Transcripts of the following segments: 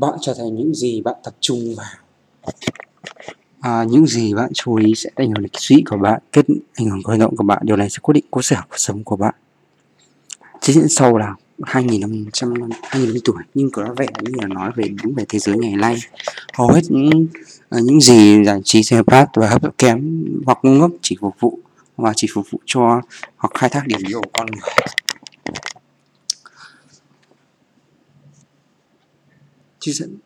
bạn trở thành những gì bạn tập trung vào. À, những gì bạn chú ý sẽ ảnh hưởng đến suy của bạn kết ảnh hưởng của hành động của bạn. Điều này sẽ quyết định cuộc sở cuộc sống của bạn. Chính diễn sau là 2500 năm 2000 tuổi nhưng có vẻ như là nói về đúng về thế giới ngày nay. Hầu hết những à, những gì giải trí xe phát và hấp dẫn kém hoặc ngu ngốc chỉ phục vụ và chỉ phục vụ cho hoặc khai thác điểm yếu của con người. Chứ dẫn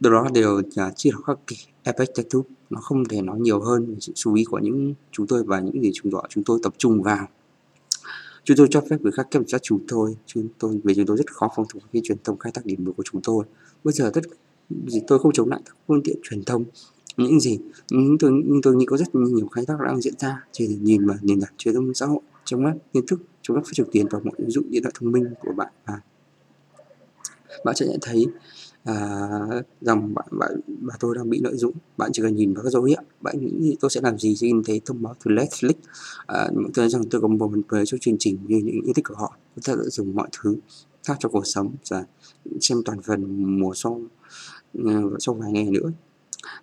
đó đều là chia học khắc kỷ Epictetus nó không thể nói nhiều hơn về sự chú ý của những chúng tôi và những gì chúng tôi chúng tôi tập trung vào. Chúng tôi cho phép người khác kiểm soát chúng tôi chúng tôi vì chúng tôi rất khó phòng thủ khi truyền thông khai thác điểm yếu của chúng tôi. Bây giờ tất gì tôi không chống lại các phương tiện truyền thông, những gì nhưng tôi nhưng tôi nghĩ có rất nhiều khai thác đang diễn ra. Chỉ nhìn vào nền tảng truyền thông xã hội trong các kiến thức trong các phát trực tuyến và mọi ứng dụng điện thoại thông minh của bạn và bạn sẽ nhận thấy à, rằng bạn bạn và tôi đang bị lợi dụng. Bạn chỉ cần nhìn vào các dấu hiệu. Bạn nghĩ tôi sẽ làm gì khi nhìn thấy thông báo từ Netflix? À, tôi nói rằng tôi có một phần thuế cho chương trình như những yêu thích của họ. Tôi sẽ dùng mọi thứ khác cho cuộc sống và xem toàn phần mùa sau à, sau vài ngày nữa.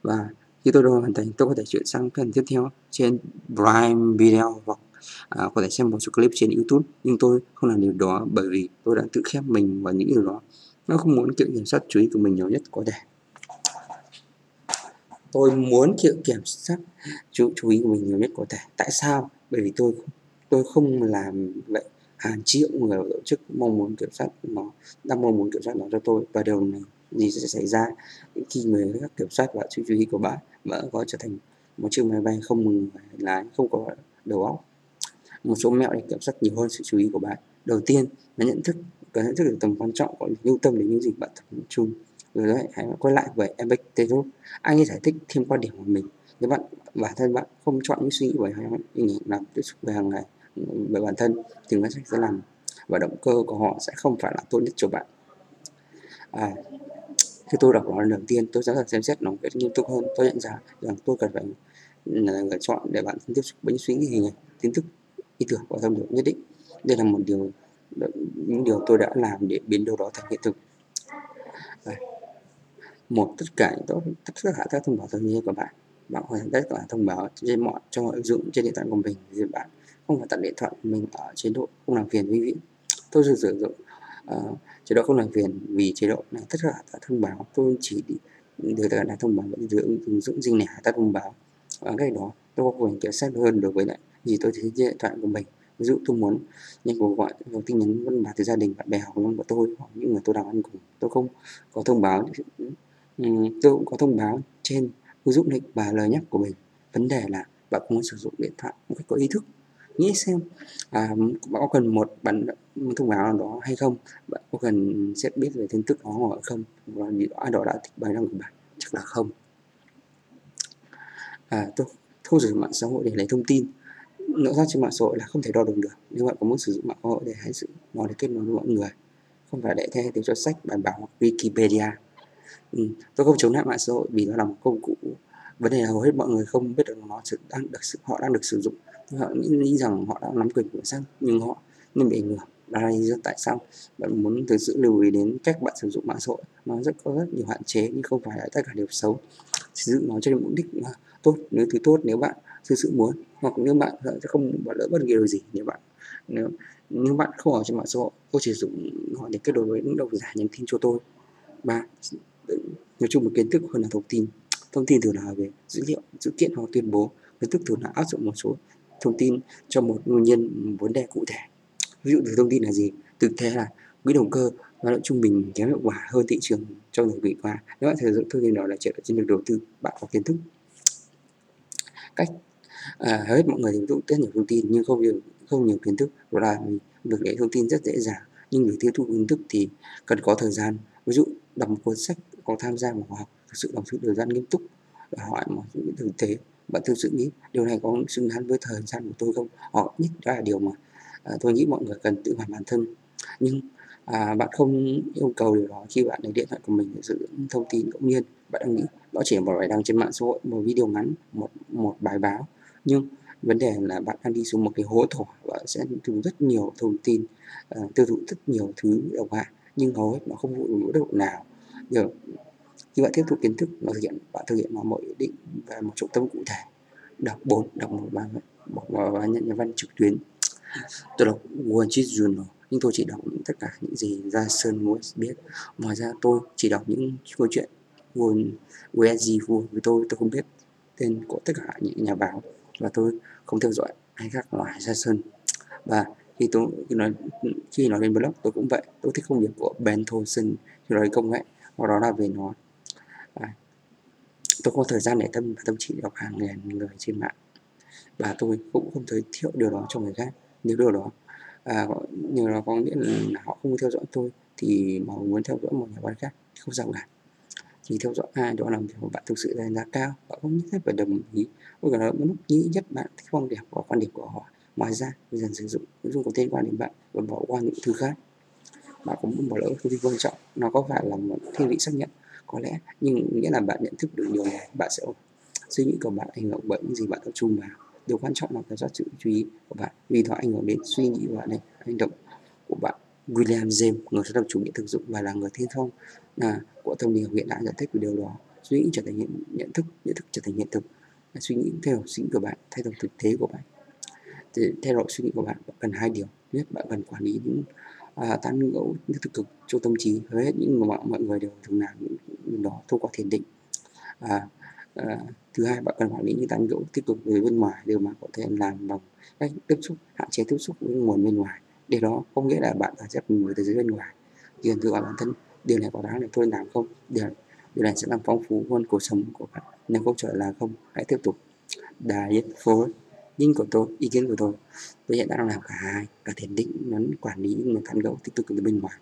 Và khi tôi đã hoàn thành tôi có thể chuyển sang phần tiếp theo trên Prime Video hoặc à, có thể xem một số clip trên YouTube. Nhưng tôi không làm điều đó bởi vì tôi đã tự khép mình vào những điều đó nó không muốn kiểm soát chú ý của mình nhiều nhất có thể. Tôi muốn chịu kiểm soát chú, chú ý của mình nhiều nhất có thể. Tại sao? Bởi vì tôi tôi không làm vậy. Hàng triệu người tổ chức mong muốn kiểm soát nó đang mong muốn kiểm soát nó cho tôi. Và điều này gì sẽ xảy ra khi người khác kiểm soát và sự chú ý của bạn. Bạn có trở thành một chiếc máy bay không mừng lái không có đầu óc. Một số mẹo để kiểm soát nhiều hơn sự chú ý của bạn. Đầu tiên là nhận thức cần nhận thức được tầm quan trọng của lưu tâm đến những gì bạn tập trung rồi đấy hãy quay lại về epic Epictetus anh ấy giải thích thêm quan điểm của mình? Nếu bạn bản thân bạn không chọn những suy nghĩ bởi hình ảnh làm tiếp xúc về hàng ngày về bản thân thì nó sẽ làm và động cơ của họ sẽ không phải là tốt nhất cho bạn. À, khi tôi đọc nó lần đầu tiên tôi sẽ là xem xét nó một cách nghiêm túc hơn. Tôi nhận ra rằng tôi cần phải là người chọn để bạn tiếp xúc với những suy nghĩ hình ảnh kiến thức ý tưởng và thông điệp nhất định. Đây là một điều những điều tôi đã làm để biến điều đó thành hiện thực. Một tất cả tốt tất cả các thông báo thường niên của bạn. Bạn hoàn thành tất cả thông báo trên mọi cho mọi ứng dụng trên điện thoại của mình. Thì bạn không phải tắt điện thoại mình ở chế độ không làm phiền vĩnh viễn. Tôi sử dụng uh, chế độ không làm phiền vì chế độ này. Tất cả các thông báo tôi chỉ được tất cả thông báo giữa ứng dụng riêng lẻ các thông báo. Và cái đó tôi có quyền kiểm soát hơn đối với lại gì tôi thấy trên điện thoại của mình ví dụ tôi muốn nhận cuộc gọi hoặc tin nhắn văn bản từ gia đình bạn bè hoặc của tôi hoặc những người tôi làm ăn cùng tôi không có thông báo. Ừ, tôi cũng có thông báo trên ứng dụng lịch và lời nhắc của mình. Vấn đề là bạn muốn sử dụng điện thoại một cách có ý thức? Nghĩ xem à, bạn có cần một bản thông báo nào đó hay không? Bạn có cần sẽ biết về tin tức đó hoặc không? Và vì ai đó đã thích bài đăng của bạn? Chắc là không. À, tôi không sử dụng mạng xã hội để lấy thông tin nội dung trên mạng xã hội là không thể đo lường được. Nếu bạn có muốn sử dụng mạng xã hội để hãy sự nó để kết nối với mọi người. Không phải để thay thế cho sách bài báo hoặc Wikipedia. Ừ. tôi không chống lại mạng xã hội vì nó là một công cụ. Vấn đề là hầu hết mọi người không biết được nó sự đang được sự họ đang được sử dụng. Họ nghĩ, nghĩ rằng họ đã nắm quyền kiểm soát nhưng họ nên bị ảnh hưởng. Đó là lý do tại sao bạn muốn thực sự lưu ý đến cách bạn sử dụng mạng xã hội. Nó rất có rất nhiều hạn chế nhưng không phải là tất cả đều xấu. Sử dụng nó cho mục đích à, tốt nếu thứ tốt nếu bạn thực sự muốn. Hoặc nếu bạn sẽ không bỏ lỡ bất kỳ điều gì nếu bạn, nếu nếu bạn không ở trên mạng xã hội, tôi chỉ dùng họ để kết nối với những độc giả nhắn tin cho tôi. Ba nói chung một kiến thức hơn là thông tin. Thông tin thường là về dữ liệu, dữ kiện hoặc tuyên bố. Kiến thức thường là áp dụng một số thông tin cho một nguyên nhân, một vấn đề cụ thể. Ví dụ từ thông tin là gì? Thực tế là quỹ đầu cơ nó động trung bình kém hiệu quả hơn thị trường trong thời kỳ qua. Nếu bạn sử dụng thông tin đó là chuyện trên được đầu tư, bạn có kiến thức. Cách à, hầu hết mọi người thì cũng rất nhiều thông tin nhưng không nhiều không nhiều kiến thức. Đó là việc lấy thông tin rất dễ dàng nhưng để tiêu thụ kiến thức thì cần có thời gian. Ví dụ đọc một cuốn sách hoặc tham gia một khóa học thực sự đọc sự thời gian nghiêm túc và hỏi một những thực tế bạn thực sự nghĩ điều này có xứng đáng với thời gian của tôi không? Họ nhất đó là điều mà à, tôi nghĩ mọi người cần tự hỏi bản thân. Nhưng à, bạn không yêu cầu điều đó khi bạn lấy điện thoại của mình để sử dụng thông tin ngẫu nhiên bạn đang nghĩ. Đó chỉ là một bài đăng trên mạng xã hội một video ngắn một một bài báo nhưng vấn đề là bạn đang đi xuống một cái hố thổ và sẽ thu rất nhiều thông tin uh, tiêu thụ rất nhiều thứ độc hại nhưng hầu hết nó không phụ một độ nào. Giờ khi bạn tiếp thu kiến thức nó thực hiện bạn thực hiện nó mọi định và một trọng tâm cụ thể. Đọc bốn đọc một bài một và nhận nhà văn trực tuyến. Tôi đọc Wall Street Journal nhưng tôi chỉ đọc những tất cả những gì ra Sơn muốn biết. Ngoài ra tôi chỉ đọc những câu chuyện Wall USG vui với tôi tôi không biết tên của tất cả những nhà báo và tôi không theo dõi ai khác ngoài ra sân và khi tôi khi nói khi nói đến blog tôi cũng vậy. Tôi thích công việc của Ben Thompson khi nói công nghệ hoặc đó là về nó. À, tôi có thời gian để tâm và tâm trí đọc hàng ngàn người trên mạng. Và tôi cũng không giới thiệu điều đó cho người khác. Nếu điều đó à, nhờ đó có nghĩa là họ không theo dõi tôi thì mà muốn theo dõi một nhà văn khác không sao cả chỉ theo dõi ai, đó làm việc bạn thực sự đánh giá cao. Bạn không nhất thiết phải đồng ý. Với cả lúc nghĩ nhất bạn thích quan điểm và quan điểm của họ. Ngoài ra, dần sử dụng nội dung có liên quan đến bạn và bỏ qua những thứ khác. Bạn cũng bỏ lỡ thông tin quan trọng. Nó có phải là một thiết vị xác nhận? Có lẽ, nhưng nghĩa là bạn nhận thức được điều này, bạn sẽ suy nghĩ của bạn ảnh hưởng bởi những gì bạn tập trung vào. Điều quan trọng là kiểm soát sự chú ý của bạn. Vì nó ảnh hưởng đến suy nghĩ của bạn này, hành động của bạn. William James người sáng lập chủ nghĩa thực dụng và là người tiên phong à, của tâm lý học hiện đại giải thích về điều đó. Suy nghĩ trở thành nhận, nhận thức nhận thức trở thành hiện thực. Suy nghĩ theo suy nghĩ của bạn thay đổi thực tế của bạn. Thì thay đổi suy nghĩ của bạn bạn cần hai điều. Nhất bạn cần quản lý những à, tán gẫu những thực cực cho tâm trí. Hầu hết những người mọi người đều thường làm những đó thông qua thiền định. À, à, thứ hai bạn cần quản lý những tán gẫu tích cực về bên ngoài điều mà có thể làm bằng cách tiếp xúc hạn chế tiếp xúc với nguồn bên ngoài điều đó không nghĩa là bạn phải chấp người từ dưới bên ngoài. Chỉ tự hỏi bản thân điều này có đáng để tôi làm không? Điều điều này sẽ làm phong phú hơn cuộc sống của bạn. Nếu câu trả là không hãy tiếp tục. Diet for nhưng của tôi ý kiến của tôi tôi hiện đang làm cả hai cả thiền định lẫn quản lý người tán gẫu tích cực từ bên ngoài.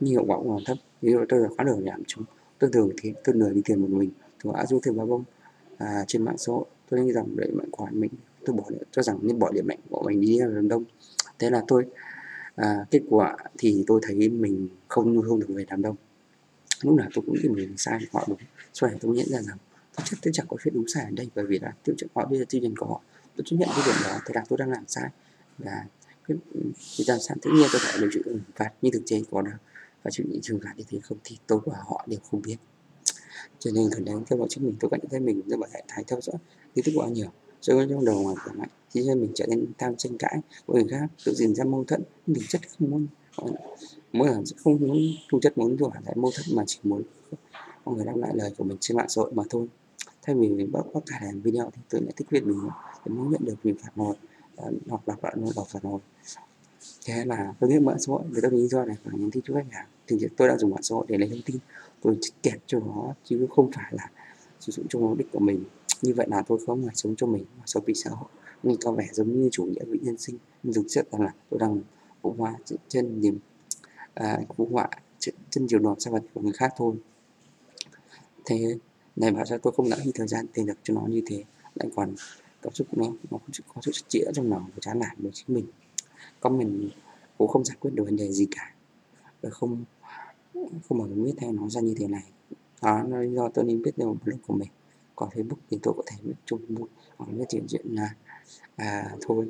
Nhưng hiệu quả cũng còn thấp. Ví dụ tôi khóa lười làm chúng tôi thường thì tôi lười đi tiền một mình tôi đã du thêm ba bông à, trên mạng xã hội. Tôi nghĩ rằng để mạnh quản mình tôi bỏ cho rằng nên bỏ điểm mạnh của mình đi ra đông. Thế là tôi à, kết quả thì tôi thấy mình không không được về đám đông. Lúc nào tôi cũng nghĩ mình sai họ đúng. Sau này tôi nhận ra rằng thực chất tôi chẳng có chuyện đúng sai ở đây bởi vì là tiêu chuẩn họ đưa ra tiêu chuẩn của họ tôi chấp nhận cái điểm đó thế là tôi đang làm sai. Và cái làm sao tự nhiên tôi phải được chịu hình phạt ừ, như thực tế có đó và chịu những trường phạt như thế không thì tôi và họ đều không biết. Cho nên gần đây theo dõi chúng mình tôi nhận thấy mình rất là thái theo dõi kiến thức quá nhiều rồi trong đầu ngoài khỏe mạnh khiến cho mình trở nên tham tranh cãi với người khác tự dình ra mâu thuẫn mình chất không muốn. Mỗi lần không muốn thu chất, muốn thỏa lại mâu thuẫn, mà chỉ muốn mọi người đáp lại lời của mình trên mạng xã hội mà thôi. Thay vì mình bóc bóc cả làm video thì tôi lại thích viết mình để muốn nhận được mình phản hồi ờ, hoặc đọc bạn nó đọc phản hồi thế là tôi biết mạng xã hội với tôi lý do này phải nhắn tin cho khách hàng. Thì tôi đã dùng mạng xã hội để lấy thông tin, tôi kẹp cho nó, chứ không phải là sử dụng cho mục đích của mình như vậy là tôi không phải sống cho mình mà sống vì xã hội. Nhưng có vẻ giống như chủ nghĩa vị nhân sinh. Nhưng thực chất là tôi đang phụ họa trên niềm à, phụ họa trên, chiều nhiều nọ vật của người khác thôi. Thế này bảo sao tôi không lãng phí thời gian tiền được cho nó như thế. Lại còn cảm xúc nó nó có sự chĩa trong lòng và chán nản với chính mình. Con mình cũng không giải quyết được vấn đề gì cả. Và không không bảo biết theo nó ra như thế này. Đó là lý do tôi nên biết được blog của mình còn facebook thì tôi có thể chung một nói chuyện chuyện là à, thôi.